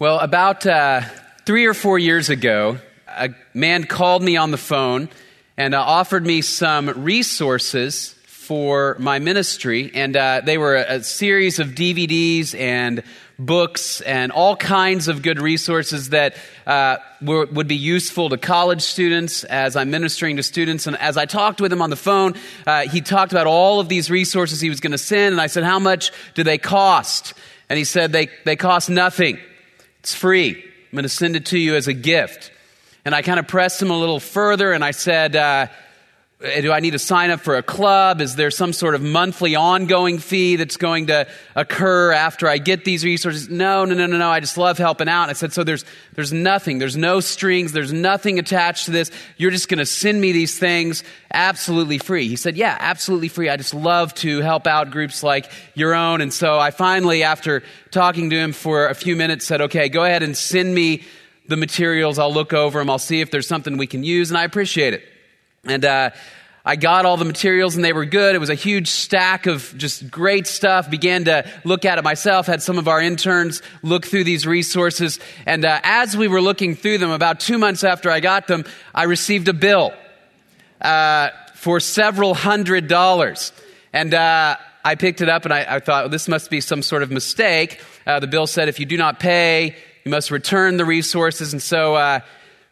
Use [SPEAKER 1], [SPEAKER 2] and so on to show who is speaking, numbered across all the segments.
[SPEAKER 1] Well, about uh, three or four years ago, a man called me on the phone and uh, offered me some resources for my ministry. And uh, they were a, a series of DVDs and books and all kinds of good resources that uh, were, would be useful to college students as I'm ministering to students. And as I talked with him on the phone, uh, he talked about all of these resources he was going to send. And I said, How much do they cost? And he said, They, they cost nothing. It's free. I'm going to send it to you as a gift. And I kind of pressed him a little further and I said, uh, do I need to sign up for a club? Is there some sort of monthly ongoing fee that's going to occur after I get these resources? No, no, no, no, no. I just love helping out. I said, so there's, there's nothing. There's no strings. There's nothing attached to this. You're just going to send me these things absolutely free. He said, yeah, absolutely free. I just love to help out groups like your own. And so I finally, after talking to him for a few minutes, said, okay, go ahead and send me the materials. I'll look over them. I'll see if there's something we can use. And I appreciate it. And uh, I got all the materials and they were good. It was a huge stack of just great stuff. Began to look at it myself. Had some of our interns look through these resources. And uh, as we were looking through them, about two months after I got them, I received a bill uh, for several hundred dollars. And uh, I picked it up and I, I, thought, well, this must be some sort of mistake. Uh, the bill said if you do not pay, you must return the resources. And so uh,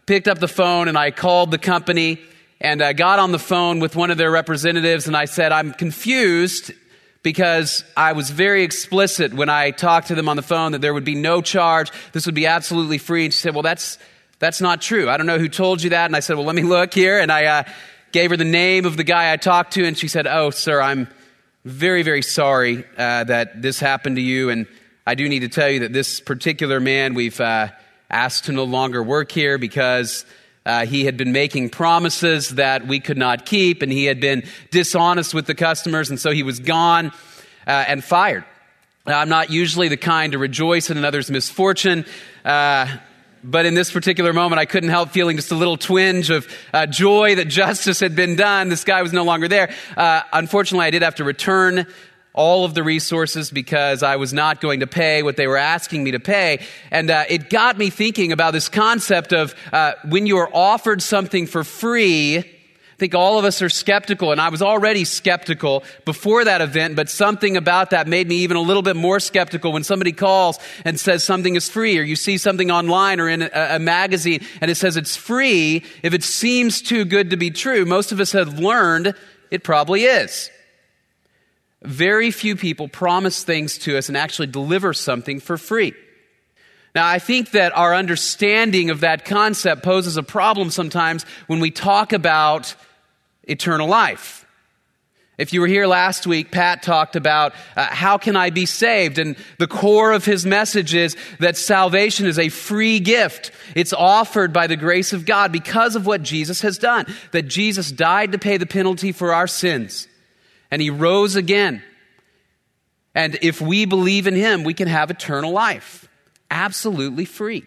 [SPEAKER 1] picked up the phone and I called the company and I got on the phone with one of their representatives and I said, I'm confused because I was very explicit when I talked to them on the phone that there would be no charge. This would be absolutely free. And she said, Well, that's, that's not true. I don't know who told you that. And I said, Well, let me look here. And I uh, gave her the name of the guy I talked to. And she said, Oh, sir, I'm very, very sorry uh, that this happened to you. And I do need to tell you that this particular man, we've uh, asked to no longer work here because uh, he had been making promises that we could not keep, and he had been dishonest with the customers, and so he was gone uh, and fired. I'm not usually the kind to rejoice in another's misfortune. Uh, but in this particular moment, I couldn't help feeling just a little twinge of uh, joy that justice had been done. This guy was no longer there. Uh, unfortunately, I did have to return all of the resources because I was not going to pay what they were asking me to pay. And uh, it got me thinking about this concept of uh, when you are offered something for free. I think all of us are skeptical, and I was already skeptical before that event, but something about that made me even a little bit more skeptical when somebody calls and says something is free, or you see something online or in a, a magazine and it says it's free. If it seems too good to be true, most of us have learned it probably is. Very few people promise things to us and actually deliver something for free. Now, I think that our understanding of that concept poses a problem sometimes when we talk about eternal life. If you were here last week, Pat talked about uh, how can I be saved? And the core of his message is that salvation is a free gift. It's offered by the grace of God because of what Jesus has done. That Jesus died to pay the penalty for our sins and he rose again. And if we believe in him, we can have eternal life, absolutely free.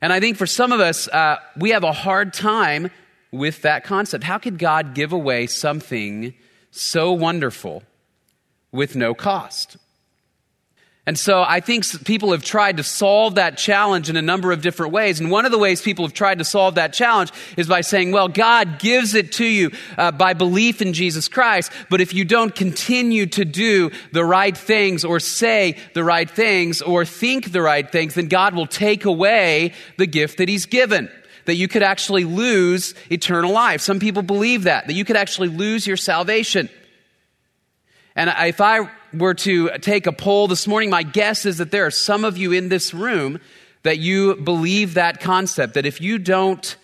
[SPEAKER 1] And I think for some of us, uh, we have a hard time with that concept. How could God give away something so wonderful with no cost? And so I think people have tried to solve that challenge in a number of different ways. And one of the ways people have tried to solve that challenge is by saying, well, God gives it to you uh, by belief in Jesus Christ. But if you don't continue to do the right things or say the right things or think the right things, then God will take away the gift that He's given that you could actually lose eternal life. Some people believe that, that you could actually lose your salvation. And if I were to take a poll this morning, my guess is that there are some of you in this room that you believe that concept that if you don't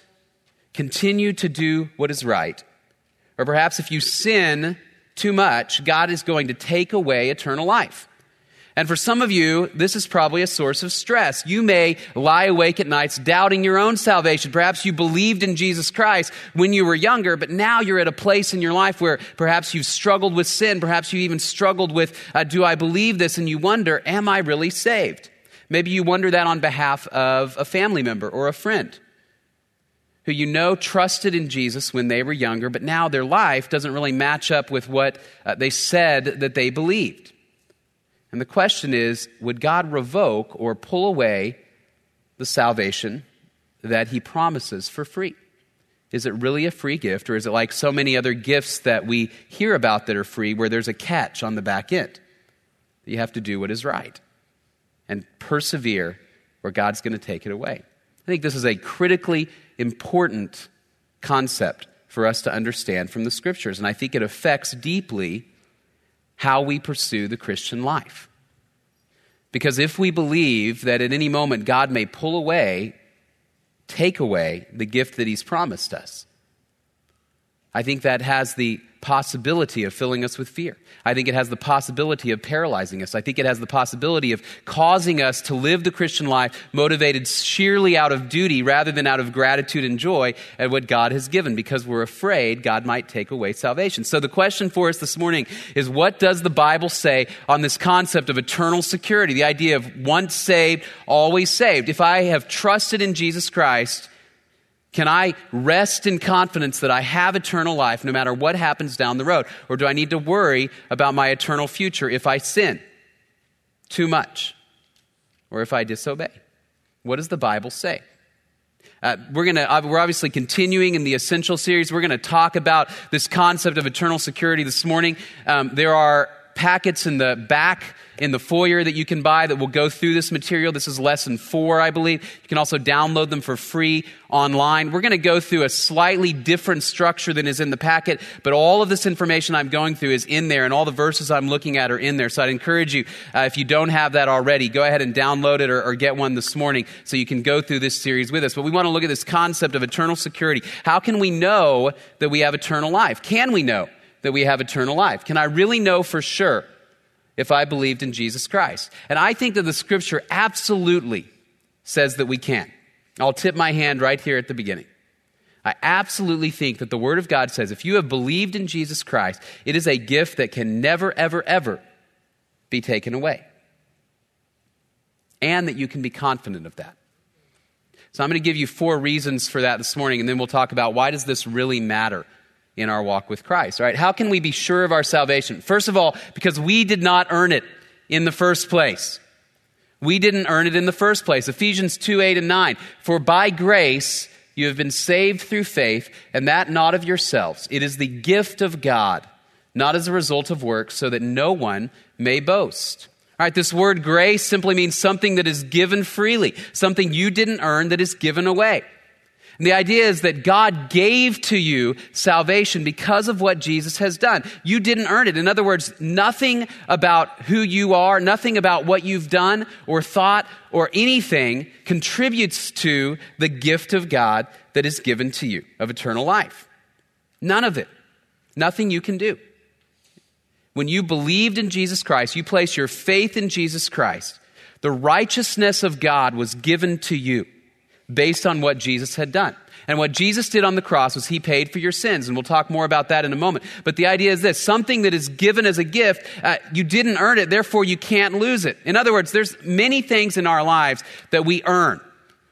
[SPEAKER 1] continue to do what is right, or perhaps if you sin too much, God is going to take away eternal life. And for some of you, this is probably a source of stress. You may lie awake at nights doubting your own salvation. Perhaps you believed in Jesus Christ when you were younger, but now you're at a place in your life where perhaps you've struggled with sin. Perhaps you even struggled with, uh, do I believe this? And you wonder, am I really saved? Maybe you wonder that on behalf of a family member or a friend who you know trusted in Jesus when they were younger, but now their life doesn't really match up with what uh, they said that they believed. And the question is would God revoke or pull away the salvation that he promises for free? Is it really a free gift, or is it like so many other gifts that we hear about that are free where there's a catch on the back end? You have to do what is right and persevere, or God's going to take it away. I think this is a critically important concept for us to understand from the scriptures, and I think it affects deeply how we pursue the Christian life. Because if we believe that at any moment God may pull away take away the gift that He's promised us. I think that has the possibility of filling us with fear. I think it has the possibility of paralyzing us. I think it has the possibility of causing us to live the Christian life motivated sheerly out of duty rather than out of gratitude and joy at what God has given because we're afraid God might take away salvation. So the question for us this morning is what does the Bible say on this concept of eternal security? The idea of once saved, always saved. If I have trusted in Jesus Christ, can I rest in confidence that I have eternal life no matter what happens down the road? Or do I need to worry about my eternal future if I sin too much or if I disobey? What does the Bible say? Uh, we're going to uh, we're obviously continuing in the essential series. We're going to talk about this concept of eternal security this morning. Um, there are packets in the back in the foyer that you can buy that will go through this material. This is lesson four, I believe. You can also download them for free online. We're going to go through a slightly different structure than is in the packet, but all of this information I'm going through is in there, and all the verses I'm looking at are in there. So I'd encourage you, uh, if you don't have that already, go ahead and download it or, or get one this morning so you can go through this series with us. But we want to look at this concept of eternal security. How can we know that we have eternal life? Can we know? That we have eternal life? Can I really know for sure if I believed in Jesus Christ? And I think that the scripture absolutely says that we can. I'll tip my hand right here at the beginning. I absolutely think that the Word of God says if you have believed in Jesus Christ, it is a gift that can never, ever, ever be taken away. And that you can be confident of that. So I'm going to give you four reasons for that this morning, and then we'll talk about why does this really matter in our walk with Christ, right? How can we be sure of our salvation? First of all, because we did not earn it in the first place. We didn't earn it in the first place. Ephesians 2 8 and 9. For by grace you have been saved through faith, and that not of yourselves. It is the gift of God, not as a result of works, so that no one may boast. All right, this word grace simply means something that is given freely, something you didn't earn that is given away. And the idea is that God gave to you salvation because of what Jesus has done. You didn't earn it. In other words, nothing about who you are, nothing about what you've done or thought or anything contributes to the gift of God that is given to you of eternal life. None of it. Nothing you can do. When you believed in Jesus Christ, you placed your faith in Jesus Christ, the righteousness of God was given to you based on what Jesus had done. And what Jesus did on the cross was he paid for your sins. And we'll talk more about that in a moment. But the idea is this something that is given as a gift, uh, you didn't earn it, therefore you can't lose it. In other words, there's many things in our lives that we earn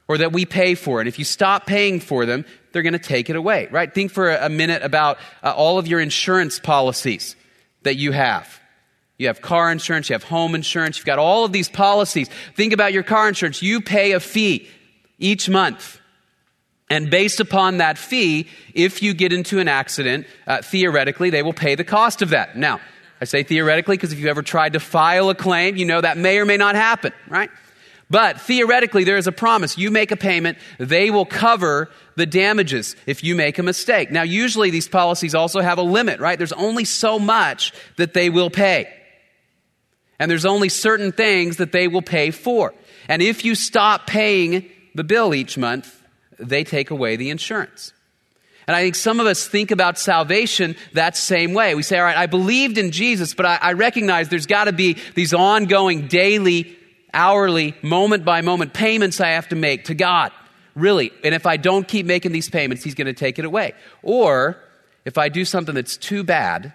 [SPEAKER 1] or that we pay for. And if you stop paying for them, they're going to take it away, right? Think for a minute about uh, all of your insurance policies that you have. You have car insurance, you have home insurance, you've got all of these policies. Think about your car insurance. You pay a fee each month. And based upon that fee, if you get into an accident, uh, theoretically, they will pay the cost of that. Now, I say theoretically because if you ever tried to file a claim, you know that may or may not happen, right? But theoretically, there is a promise. You make a payment, they will cover the damages if you make a mistake. Now, usually these policies also have a limit, right? There's only so much that they will pay. And there's only certain things that they will pay for. And if you stop paying the bill each month, they take away the insurance. And I think some of us think about salvation that same way. We say, all right, I believed in Jesus, but I, I recognize there's got to be these ongoing daily, hourly, moment by moment payments I have to make to God. Really. And if I don't keep making these payments, He's going to take it away. Or if I do something that's too bad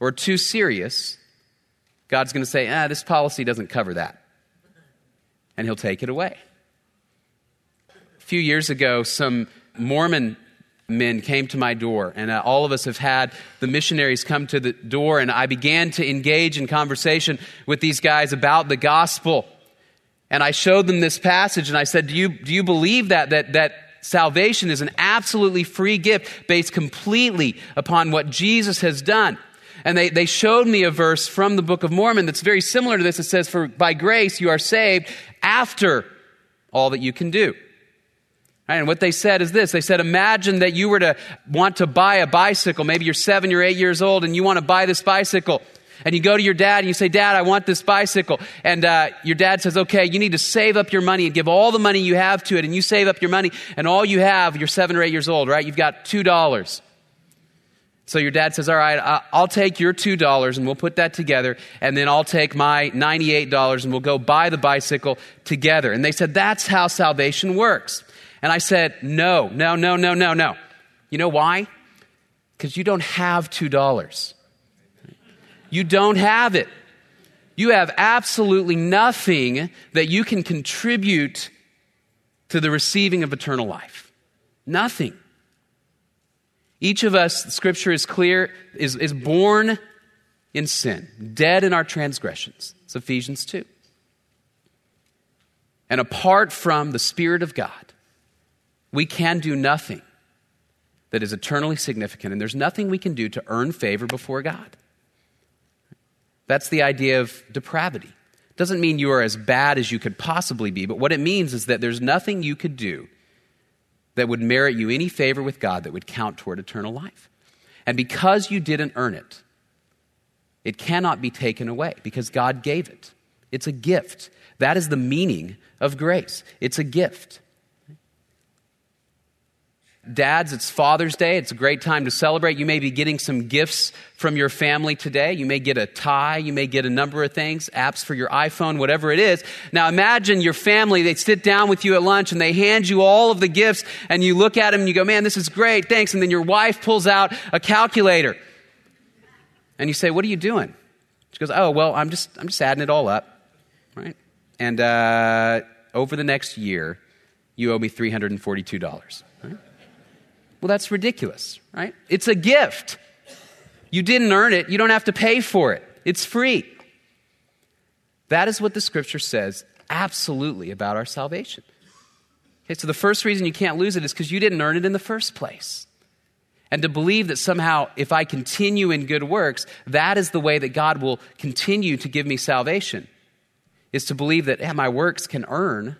[SPEAKER 1] or too serious, God's going to say, ah, this policy doesn't cover that. And He'll take it away few years ago, some Mormon men came to my door, and uh, all of us have had the missionaries come to the door, and I began to engage in conversation with these guys about the gospel. And I showed them this passage, and I said, Do you, do you believe that, that, that salvation is an absolutely free gift based completely upon what Jesus has done? And they, they showed me a verse from the Book of Mormon that's very similar to this. It says, For by grace you are saved after all that you can do. And what they said is this they said, Imagine that you were to want to buy a bicycle. Maybe you're seven, you're eight years old, and you want to buy this bicycle. And you go to your dad and you say, Dad, I want this bicycle. And uh, your dad says, Okay, you need to save up your money and give all the money you have to it. And you save up your money, and all you have, you're seven or eight years old, right? You've got $2. So your dad says, All right, I'll take your $2 and we'll put that together, and then I'll take my $98 and we'll go buy the bicycle together. And they said, That's how salvation works. And I said, No, no, no, no, no, no. You know why? Because you don't have $2. You don't have it. You have absolutely nothing that you can contribute to the receiving of eternal life. Nothing. Each of us, scripture is clear, is, is born in sin, dead in our transgressions. It's Ephesians 2. And apart from the Spirit of God, we can do nothing that is eternally significant, and there's nothing we can do to earn favor before God. That's the idea of depravity. It Doesn't mean you are as bad as you could possibly be, but what it means is that there's nothing you could do that would merit you any favor with God that would count toward eternal life. And because you didn't earn it, it cannot be taken away because God gave it. It's a gift. That is the meaning of grace. It's a gift. Dads, it's Father's Day. It's a great time to celebrate. You may be getting some gifts from your family today. You may get a tie. You may get a number of things, apps for your iPhone, whatever it is. Now imagine your family, they sit down with you at lunch and they hand you all of the gifts and you look at them and you go, man, this is great. Thanks. And then your wife pulls out a calculator and you say, what are you doing? She goes, oh, well, I'm just, I'm just adding it all up. Right? And uh, over the next year, you owe me $342. Well, that's ridiculous, right? It's a gift. You didn't earn it, you don't have to pay for it, it's free. That is what the scripture says absolutely about our salvation. Okay, so the first reason you can't lose it is because you didn't earn it in the first place. And to believe that somehow, if I continue in good works, that is the way that God will continue to give me salvation, is to believe that my works can earn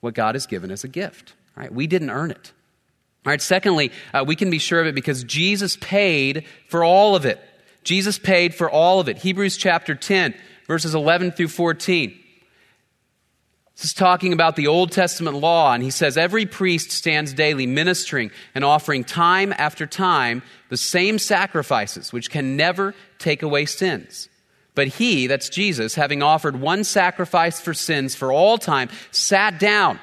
[SPEAKER 1] what God has given as a gift. Right? We didn't earn it. All right, secondly, uh, we can be sure of it because Jesus paid for all of it. Jesus paid for all of it. Hebrews chapter 10, verses 11 through 14. This is talking about the Old Testament law, and he says, Every priest stands daily ministering and offering time after time the same sacrifices, which can never take away sins. But he, that's Jesus, having offered one sacrifice for sins for all time, sat down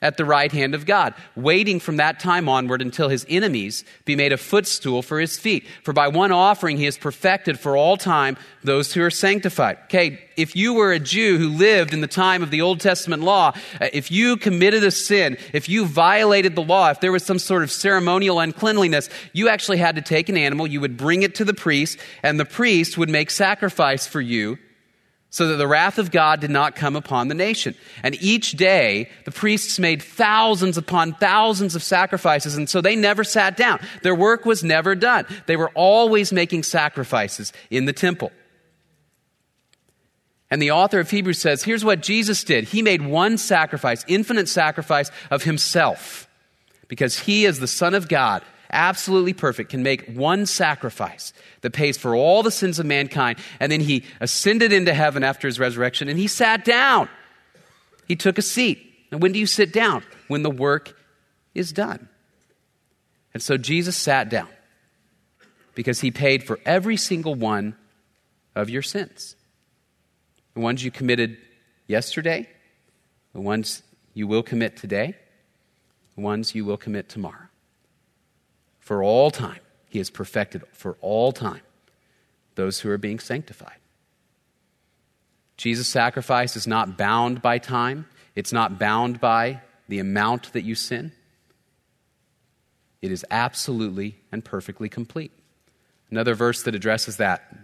[SPEAKER 1] at the right hand of God, waiting from that time onward until his enemies be made a footstool for his feet. For by one offering he has perfected for all time those who are sanctified. Okay, if you were a Jew who lived in the time of the Old Testament law, uh, if you committed a sin, if you violated the law, if there was some sort of ceremonial uncleanliness, you actually had to take an animal, you would bring it to the priest, and the priest would make sacrifice for you so that the wrath of God did not come upon the nation. And each day, the priests made thousands upon thousands of sacrifices, and so they never sat down. Their work was never done. They were always making sacrifices in the temple. And the author of Hebrews says, here's what Jesus did. He made one sacrifice, infinite sacrifice of himself, because he is the Son of God absolutely perfect, can make one sacrifice that pays for all the sins of mankind. And then he ascended into heaven after his resurrection and he sat down. He took a seat. And when do you sit down? When the work is done. And so Jesus sat down because he paid for every single one of your sins the ones you committed yesterday, the ones you will commit today, the ones you will commit tomorrow for all time. He has perfected for all time those who are being sanctified. Jesus' sacrifice is not bound by time, it's not bound by the amount that you sin. it is absolutely and perfectly complete. Another verse that addresses that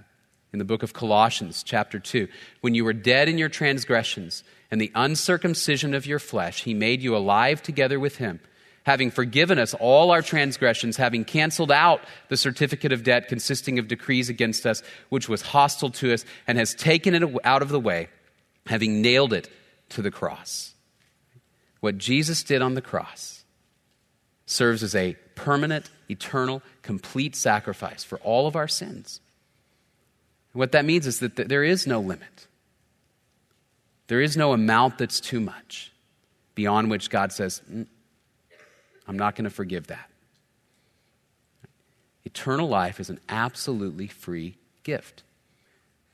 [SPEAKER 1] in the book of Colossians, chapter 2. When you were dead in your transgressions and the uncircumcision of your flesh, he made you alive together with him, having forgiven us all our transgressions, having canceled out the certificate of debt consisting of decrees against us, which was hostile to us, and has taken it out of the way, having nailed it to the cross. What Jesus did on the cross serves as a permanent, eternal, complete sacrifice for all of our sins. What that means is that there is no limit. There is no amount that's too much beyond which God says, mm, I'm not going to forgive that. Eternal life is an absolutely free gift.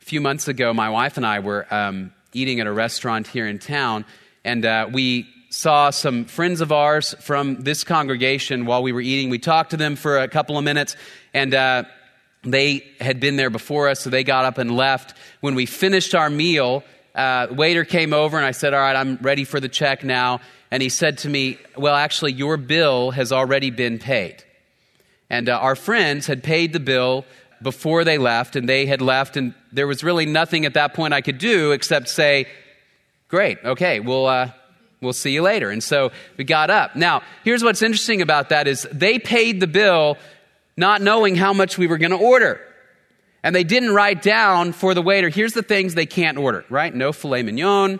[SPEAKER 1] A few months ago, my wife and I were um, eating at a restaurant here in town, and uh, we saw some friends of ours from this congregation while we were eating. We talked to them for a couple of minutes, and uh, they had been there before us, so they got up and left. When we finished our meal, uh, waiter came over, and I said, All right, I'm ready for the check now. And he said to me, Well, actually, your bill has already been paid. And uh, our friends had paid the bill before they left, and they had left, and there was really nothing at that point I could do except say, Great, okay, we'll, uh, We'll see you later. And so we got up. Now, here's what's interesting about that is they paid the bill not knowing how much we were going to order. And they didn't write down for the waiter, here's the things they can't order, right? No filet mignon,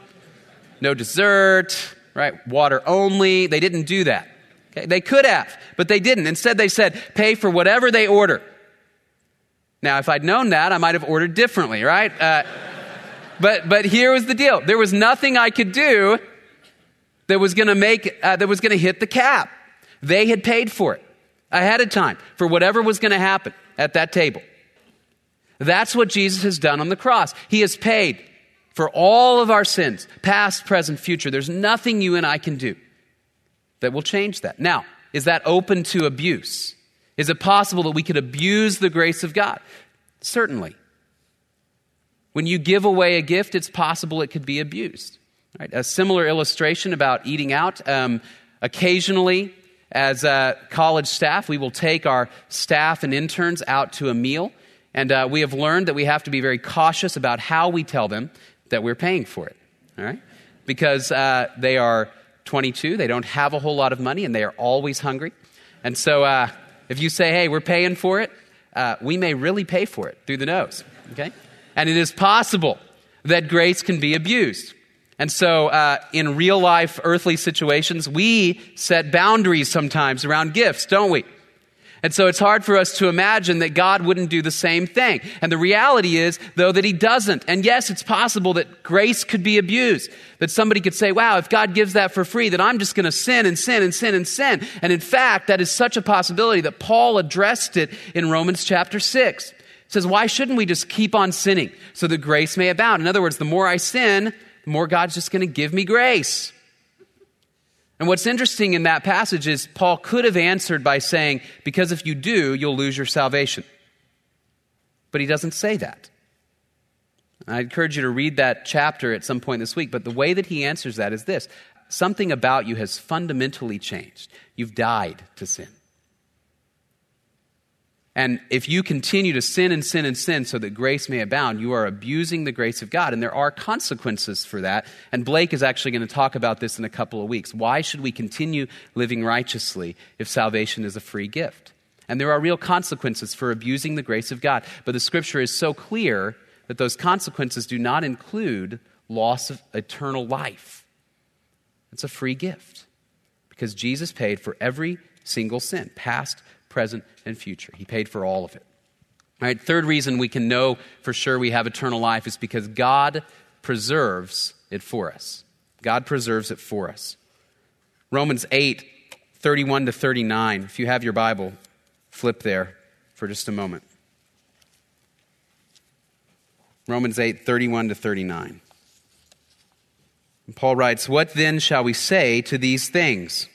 [SPEAKER 1] no dessert, right? Water only. They didn't do that. Okay? They could have, but they didn't. Instead, they said, pay for whatever they order. Now, if I'd known that, I might have ordered differently, right? Uh, but, but here was the deal. There was nothing I could do that was going to make uh, that was going to hit the cap. They had paid for it ahead of time for whatever was going to happen at that table. That's what Jesus has done on the cross. He has paid for all of our sins, past, present, future. There's nothing you and I can do that will change that. Now, is that open to abuse? Is it possible that we could abuse the grace of God? Certainly. When you give away a gift, it's possible it could be abused. Right? A similar illustration about eating out. Um, occasionally, as a college staff, we will take our staff and interns out to a meal. And uh, we have learned that we have to be very cautious about how we tell them that we're paying for it. All right? Because uh, they are 22, they don't have a whole lot of money, and they are always hungry. And so uh, if you say, hey, we're paying for it, uh, we may really pay for it through the nose. Okay? And it is possible that grace can be abused. And so, uh, in real life, earthly situations, we set boundaries sometimes around gifts, don't we? And so it's hard for us to imagine that God wouldn't do the same thing. And the reality is, though, that He doesn't. And yes, it's possible that grace could be abused. That somebody could say, wow, if God gives that for free, then I'm just going to sin and sin and sin and sin. And in fact, that is such a possibility that Paul addressed it in Romans chapter 6. He says, why shouldn't we just keep on sinning so that grace may abound? In other words, the more I sin, the more God's just going to give me grace. And what's interesting in that passage is Paul could have answered by saying, Because if you do, you'll lose your salvation. But he doesn't say that. I encourage you to read that chapter at some point this week, but the way that he answers that is this something about you has fundamentally changed. You've died to sin. And if you continue to sin and sin and sin so that grace may abound, you are abusing the grace of God. And there are consequences for that. And Blake is actually going to talk about this in a couple of weeks. Why should we continue living righteously if salvation is a free gift? And there are real consequences for abusing the grace of God. But the scripture is so clear that those consequences do not include loss of eternal life. It's a free gift because Jesus paid for every single sin, past, present, and future. He paid for all of it. All right, third reason we can know for sure we have eternal life is because God preserves it for us. God preserves it for us. Romans 8, 31 to 39. If you have your Bible, flip there for just a moment. Romans 8, 31 to 39. And Paul writes, What then shall we say to these things?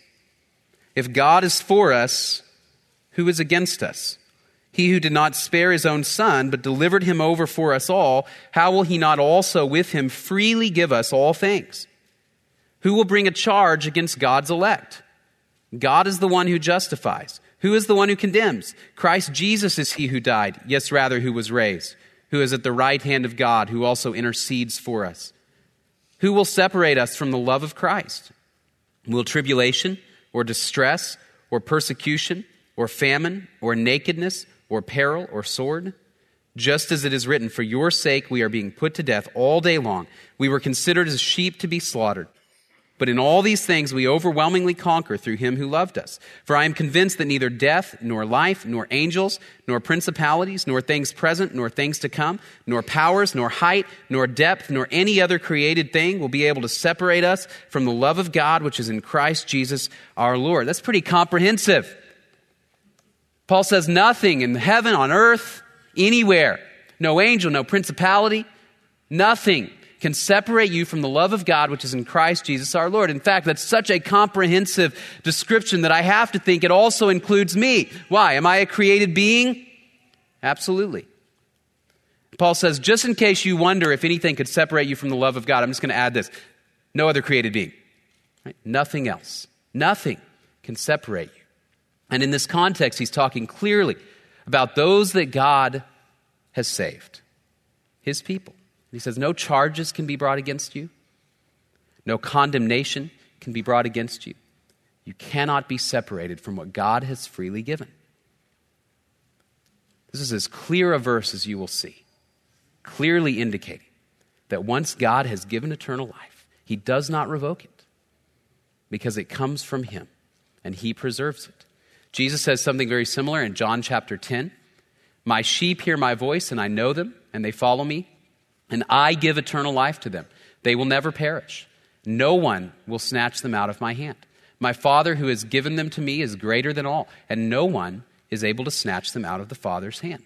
[SPEAKER 1] If God is for us, who is against us? He who did not spare his own son, but delivered him over for us all, how will he not also with him freely give us all things? Who will bring a charge against God's elect? God is the one who justifies. Who is the one who condemns? Christ Jesus is he who died, yes, rather, who was raised, who is at the right hand of God, who also intercedes for us. Who will separate us from the love of Christ? Will tribulation, or distress, or persecution, or famine, or nakedness, or peril, or sword? Just as it is written, For your sake we are being put to death all day long. We were considered as sheep to be slaughtered. But in all these things we overwhelmingly conquer through him who loved us. For I am convinced that neither death, nor life, nor angels, nor principalities, nor things present, nor things to come, nor powers, nor height, nor depth, nor any other created thing will be able to separate us from the love of God which is in Christ Jesus our Lord. That's pretty comprehensive. Paul says nothing in heaven, on earth, anywhere, no angel, no principality, nothing can separate you from the love of God which is in Christ Jesus our Lord. In fact, that's such a comprehensive description that I have to think it also includes me. Why? Am I a created being? Absolutely. Paul says, just in case you wonder if anything could separate you from the love of God, I'm just going to add this no other created being. Right? Nothing else. Nothing can separate you. And in this context, he's talking clearly about those that God has saved, his people. He says, No charges can be brought against you, no condemnation can be brought against you. You cannot be separated from what God has freely given. This is as clear a verse as you will see, clearly indicating that once God has given eternal life, he does not revoke it because it comes from him and he preserves it. Jesus says something very similar in John chapter 10. My sheep hear my voice, and I know them, and they follow me, and I give eternal life to them. They will never perish. No one will snatch them out of my hand. My Father who has given them to me is greater than all, and no one is able to snatch them out of the Father's hand.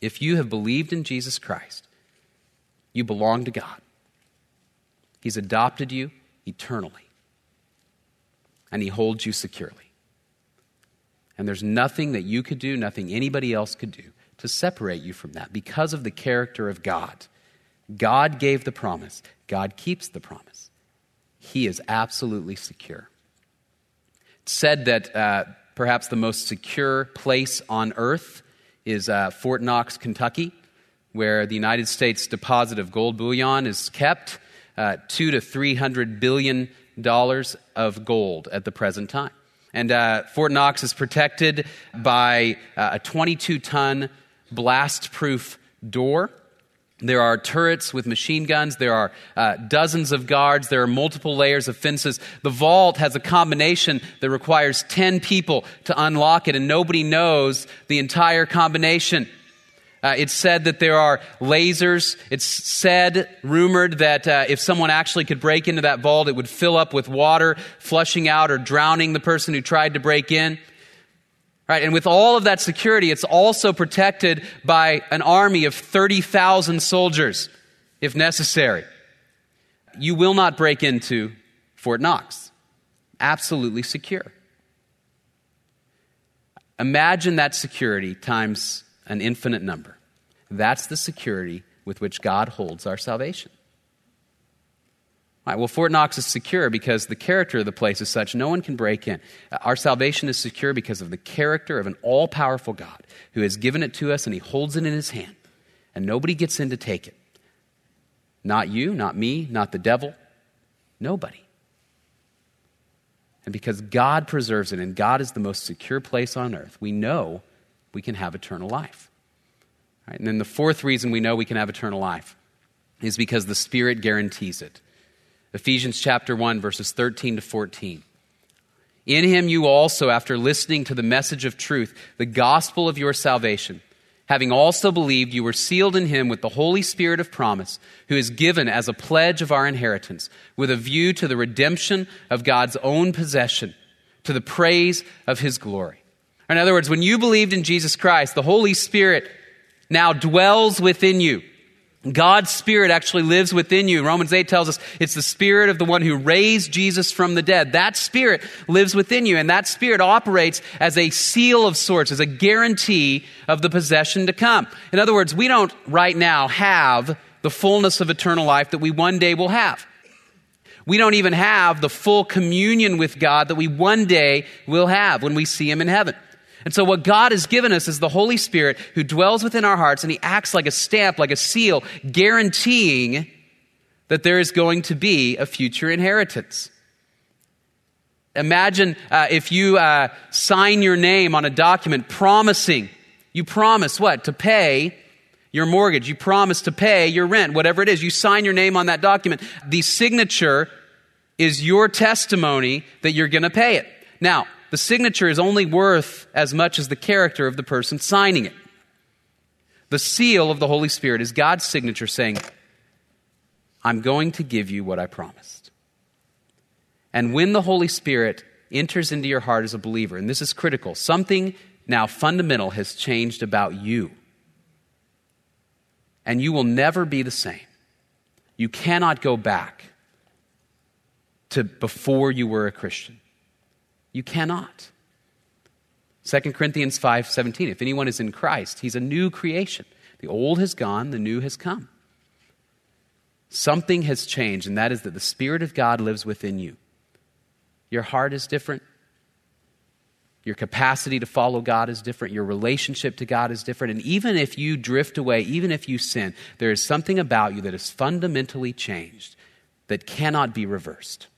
[SPEAKER 1] If you have believed in Jesus Christ, you belong to God. He's adopted you eternally, and He holds you securely. And there's nothing that you could do, nothing anybody else could do to separate you from that because of the character of God. God gave the promise, God keeps the promise. He is absolutely secure. It's said that uh, perhaps the most secure place on earth is uh, Fort Knox, Kentucky, where the United States deposit of gold bullion is kept, uh, two to three hundred billion dollars of gold at the present time. And uh, Fort Knox is protected by uh, a 22 ton blast proof door. There are turrets with machine guns. There are uh, dozens of guards. There are multiple layers of fences. The vault has a combination that requires 10 people to unlock it, and nobody knows the entire combination. Uh, it's said that there are lasers. It's said, rumored, that uh, if someone actually could break into that vault, it would fill up with water, flushing out or drowning the person who tried to break in. Right, and with all of that security, it's also protected by an army of 30,000 soldiers, if necessary. You will not break into Fort Knox. Absolutely secure. Imagine that security times an infinite number. That's the security with which God holds our salvation. Right, well, Fort Knox is secure because the character of the place is such no one can break in. Our salvation is secure because of the character of an all powerful God who has given it to us and he holds it in his hand, and nobody gets in to take it. Not you, not me, not the devil, nobody. And because God preserves it and God is the most secure place on earth, we know we can have eternal life. Right, and then the fourth reason we know we can have eternal life is because the Spirit guarantees it. Ephesians chapter 1, verses 13 to 14. In him you also, after listening to the message of truth, the gospel of your salvation, having also believed, you were sealed in him with the Holy Spirit of promise, who is given as a pledge of our inheritance, with a view to the redemption of God's own possession, to the praise of his glory. In other words, when you believed in Jesus Christ, the Holy Spirit now dwells within you. God's Spirit actually lives within you. Romans 8 tells us it's the Spirit of the one who raised Jesus from the dead. That Spirit lives within you, and that Spirit operates as a seal of sorts, as a guarantee of the possession to come. In other words, we don't right now have the fullness of eternal life that we one day will have. We don't even have the full communion with God that we one day will have when we see Him in heaven. And so, what God has given us is the Holy Spirit who dwells within our hearts and He acts like a stamp, like a seal, guaranteeing that there is going to be a future inheritance. Imagine uh, if you uh, sign your name on a document promising, you promise what? To pay your mortgage. You promise to pay your rent, whatever it is. You sign your name on that document. The signature is your testimony that you're going to pay it. Now, the signature is only worth as much as the character of the person signing it. The seal of the Holy Spirit is God's signature saying, I'm going to give you what I promised. And when the Holy Spirit enters into your heart as a believer, and this is critical, something now fundamental has changed about you. And you will never be the same. You cannot go back to before you were a Christian. You cannot. 2 Corinthians 5:17 If anyone is in Christ, he's a new creation. The old has gone, the new has come. Something has changed, and that is that the Spirit of God lives within you. Your heart is different. Your capacity to follow God is different. Your relationship to God is different. And even if you drift away, even if you sin, there is something about you that is fundamentally changed that cannot be reversed.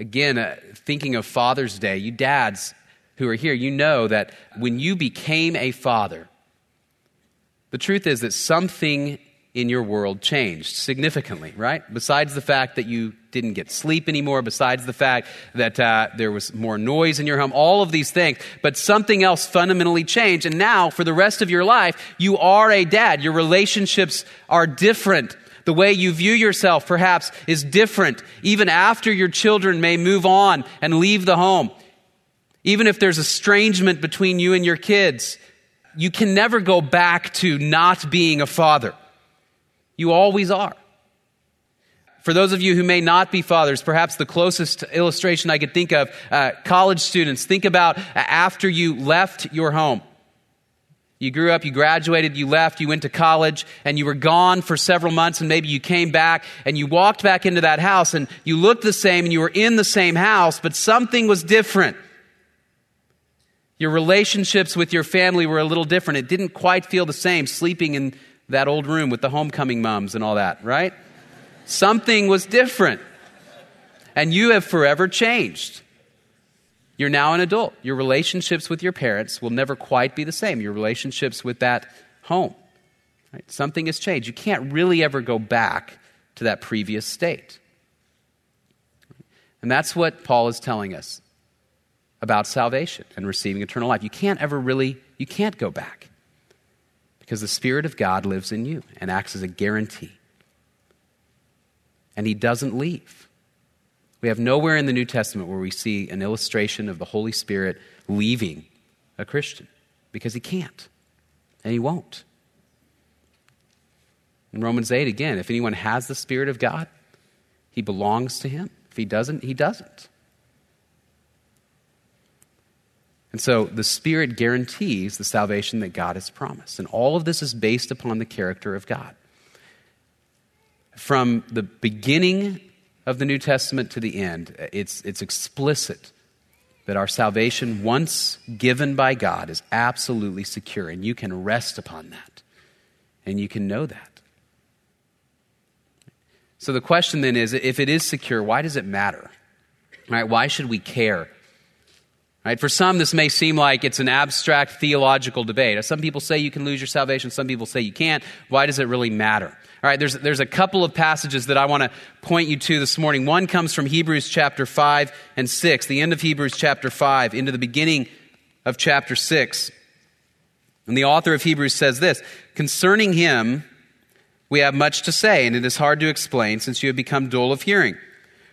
[SPEAKER 1] Again, uh, thinking of Father's Day, you dads who are here, you know that when you became a father, the truth is that something in your world changed significantly, right? Besides the fact that you didn't get sleep anymore, besides the fact that uh, there was more noise in your home, all of these things, but something else fundamentally changed. And now, for the rest of your life, you are a dad. Your relationships are different. The way you view yourself, perhaps, is different, even after your children may move on and leave the home. Even if there's estrangement between you and your kids, you can never go back to not being a father. You always are. For those of you who may not be fathers, perhaps the closest illustration I could think of, uh, college students, think about after you left your home. You grew up, you graduated, you left, you went to college, and you were gone for several months, and maybe you came back and you walked back into that house and you looked the same and you were in the same house, but something was different. Your relationships with your family were a little different. It didn't quite feel the same sleeping in that old room with the homecoming moms and all that, right? Something was different. And you have forever changed. You're now an adult. Your relationships with your parents will never quite be the same. Your relationships with that home. Right? Something has changed. You can't really ever go back to that previous state. And that's what Paul is telling us about salvation and receiving eternal life. You can't ever really, you can't go back because the Spirit of God lives in you and acts as a guarantee. And He doesn't leave. We have nowhere in the New Testament where we see an illustration of the Holy Spirit leaving a Christian because he can't and he won't. In Romans 8, again, if anyone has the Spirit of God, he belongs to him. If he doesn't, he doesn't. And so the Spirit guarantees the salvation that God has promised. And all of this is based upon the character of God. From the beginning of the New Testament to the end, it's, it's explicit that our salvation, once given by God, is absolutely secure, and you can rest upon that, and you can know that. So the question then is if it is secure, why does it matter? Right? Why should we care? Right? For some, this may seem like it's an abstract theological debate. Some people say you can lose your salvation, some people say you can't. Why does it really matter? All right, there's, there's a couple of passages that I want to point you to this morning. One comes from Hebrews chapter 5 and 6, the end of Hebrews chapter 5, into the beginning of chapter 6. And the author of Hebrews says this Concerning him, we have much to say, and it is hard to explain since you have become dull of hearing.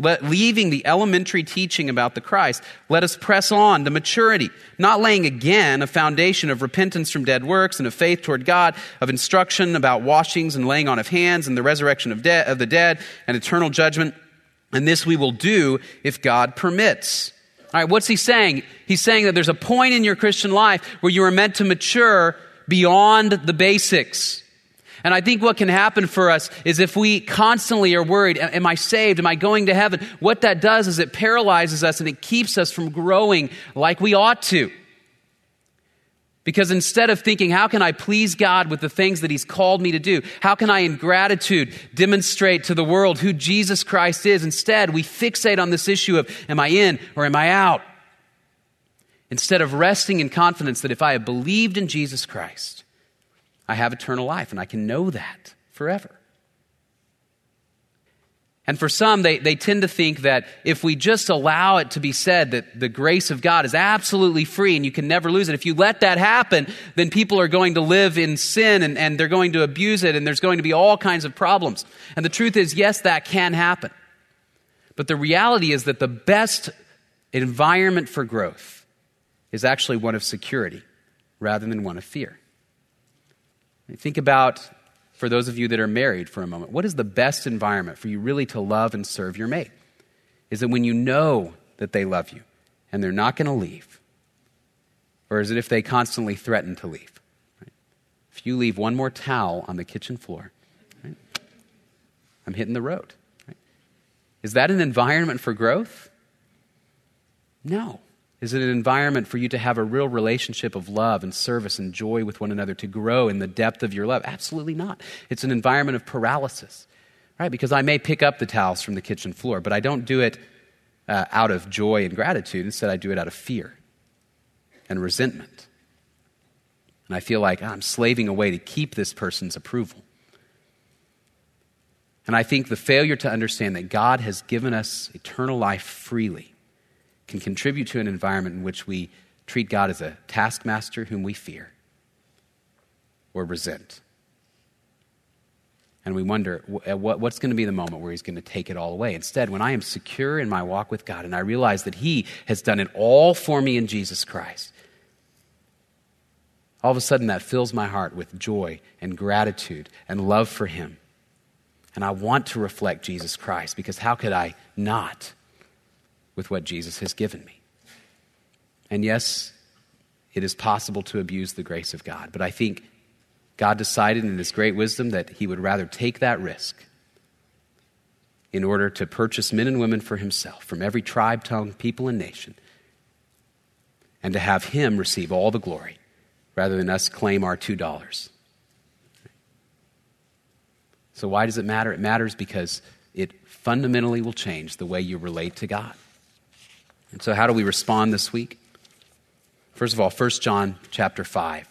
[SPEAKER 1] Let, leaving the elementary teaching about the Christ, let us press on to maturity, not laying again a foundation of repentance from dead works and of faith toward God, of instruction about washings and laying on of hands and the resurrection of, de- of the dead and eternal judgment. And this we will do if God permits. All right, what's he saying? He's saying that there's a point in your Christian life where you are meant to mature beyond the basics. And I think what can happen for us is if we constantly are worried, am I saved? Am I going to heaven? What that does is it paralyzes us and it keeps us from growing like we ought to. Because instead of thinking, how can I please God with the things that He's called me to do? How can I, in gratitude, demonstrate to the world who Jesus Christ is? Instead, we fixate on this issue of, am I in or am I out? Instead of resting in confidence that if I have believed in Jesus Christ, I have eternal life, and I can know that forever. And for some, they, they tend to think that if we just allow it to be said that the grace of God is absolutely free and you can never lose it, if you let that happen, then people are going to live in sin and, and they're going to abuse it and there's going to be all kinds of problems. And the truth is, yes, that can happen. But the reality is that the best environment for growth is actually one of security rather than one of fear. Think about, for those of you that are married for a moment, what is the best environment for you really to love and serve your mate? Is it when you know that they love you and they're not going to leave? Or is it if they constantly threaten to leave? If you leave one more towel on the kitchen floor? I'm hitting the road. Is that an environment for growth? No. Is it an environment for you to have a real relationship of love and service and joy with one another, to grow in the depth of your love? Absolutely not. It's an environment of paralysis, right? Because I may pick up the towels from the kitchen floor, but I don't do it uh, out of joy and gratitude. Instead, I do it out of fear and resentment. And I feel like I'm slaving away to keep this person's approval. And I think the failure to understand that God has given us eternal life freely can contribute to an environment in which we treat God as a taskmaster whom we fear or resent. And we wonder what's going to be the moment where he's going to take it all away. Instead, when I am secure in my walk with God and I realize that he has done it all for me in Jesus Christ, all of a sudden that fills my heart with joy and gratitude and love for him. And I want to reflect Jesus Christ because how could I not? With what Jesus has given me. And yes, it is possible to abuse the grace of God, but I think God decided in His great wisdom that He would rather take that risk in order to purchase men and women for Himself from every tribe, tongue, people, and nation, and to have Him receive all the glory rather than us claim our $2. So, why does it matter? It matters because it fundamentally will change the way you relate to God. And so, how do we respond this week? First of all, 1 John chapter 5,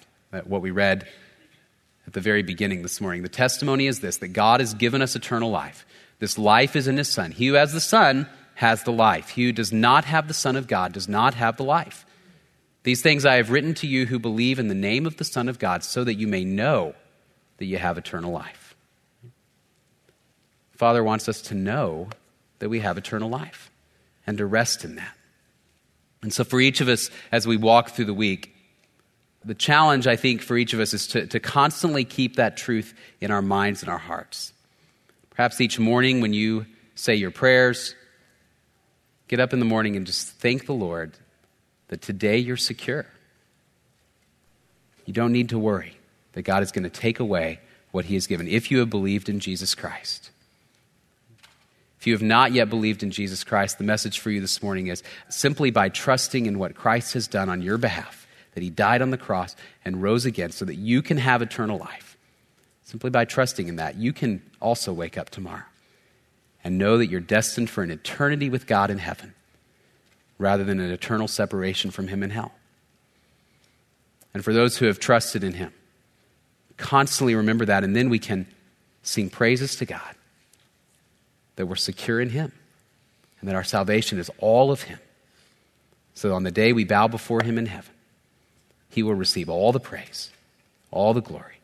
[SPEAKER 1] what we read at the very beginning this morning. The testimony is this that God has given us eternal life. This life is in His Son. He who has the Son has the life. He who does not have the Son of God does not have the life. These things I have written to you who believe in the name of the Son of God, so that you may know that you have eternal life. Father wants us to know that we have eternal life and to rest in that. And so, for each of us, as we walk through the week, the challenge, I think, for each of us is to, to constantly keep that truth in our minds and our hearts. Perhaps each morning when you say your prayers, get up in the morning and just thank the Lord that today you're secure. You don't need to worry that God is going to take away what He has given if you have believed in Jesus Christ. If you have not yet believed in Jesus Christ, the message for you this morning is simply by trusting in what Christ has done on your behalf, that he died on the cross and rose again so that you can have eternal life. Simply by trusting in that, you can also wake up tomorrow and know that you're destined for an eternity with God in heaven rather than an eternal separation from him in hell. And for those who have trusted in him, constantly remember that, and then we can sing praises to God that we're secure in Him and that our salvation is all of Him. So on the day we bow before Him in heaven, He will receive all the praise, all the glory,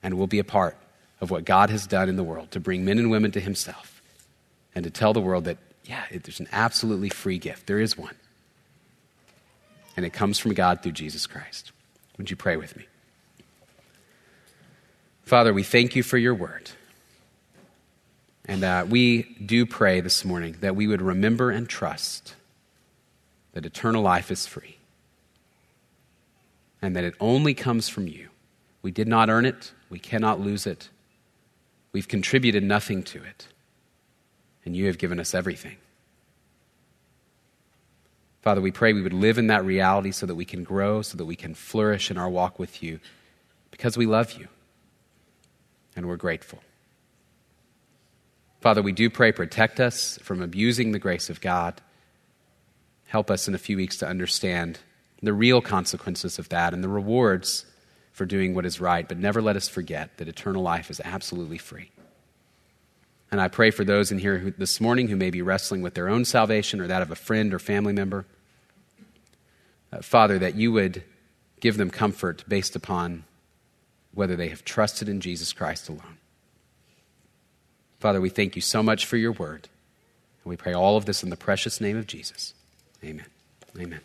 [SPEAKER 1] and will be a part of what God has done in the world to bring men and women to Himself and to tell the world that, yeah, there's an absolutely free gift. There is one. And it comes from God through Jesus Christ. Would you pray with me? Father, we thank you for your word. And uh, we do pray this morning that we would remember and trust that eternal life is free and that it only comes from you. We did not earn it, we cannot lose it. We've contributed nothing to it, and you have given us everything. Father, we pray we would live in that reality so that we can grow, so that we can flourish in our walk with you, because we love you and we're grateful. Father, we do pray, protect us from abusing the grace of God. Help us in a few weeks to understand the real consequences of that and the rewards for doing what is right, but never let us forget that eternal life is absolutely free. And I pray for those in here who, this morning who may be wrestling with their own salvation or that of a friend or family member. Uh, Father, that you would give them comfort based upon whether they have trusted in Jesus Christ alone. Father, we thank you so much for your word. And we pray all of this in the precious name of Jesus. Amen. Amen.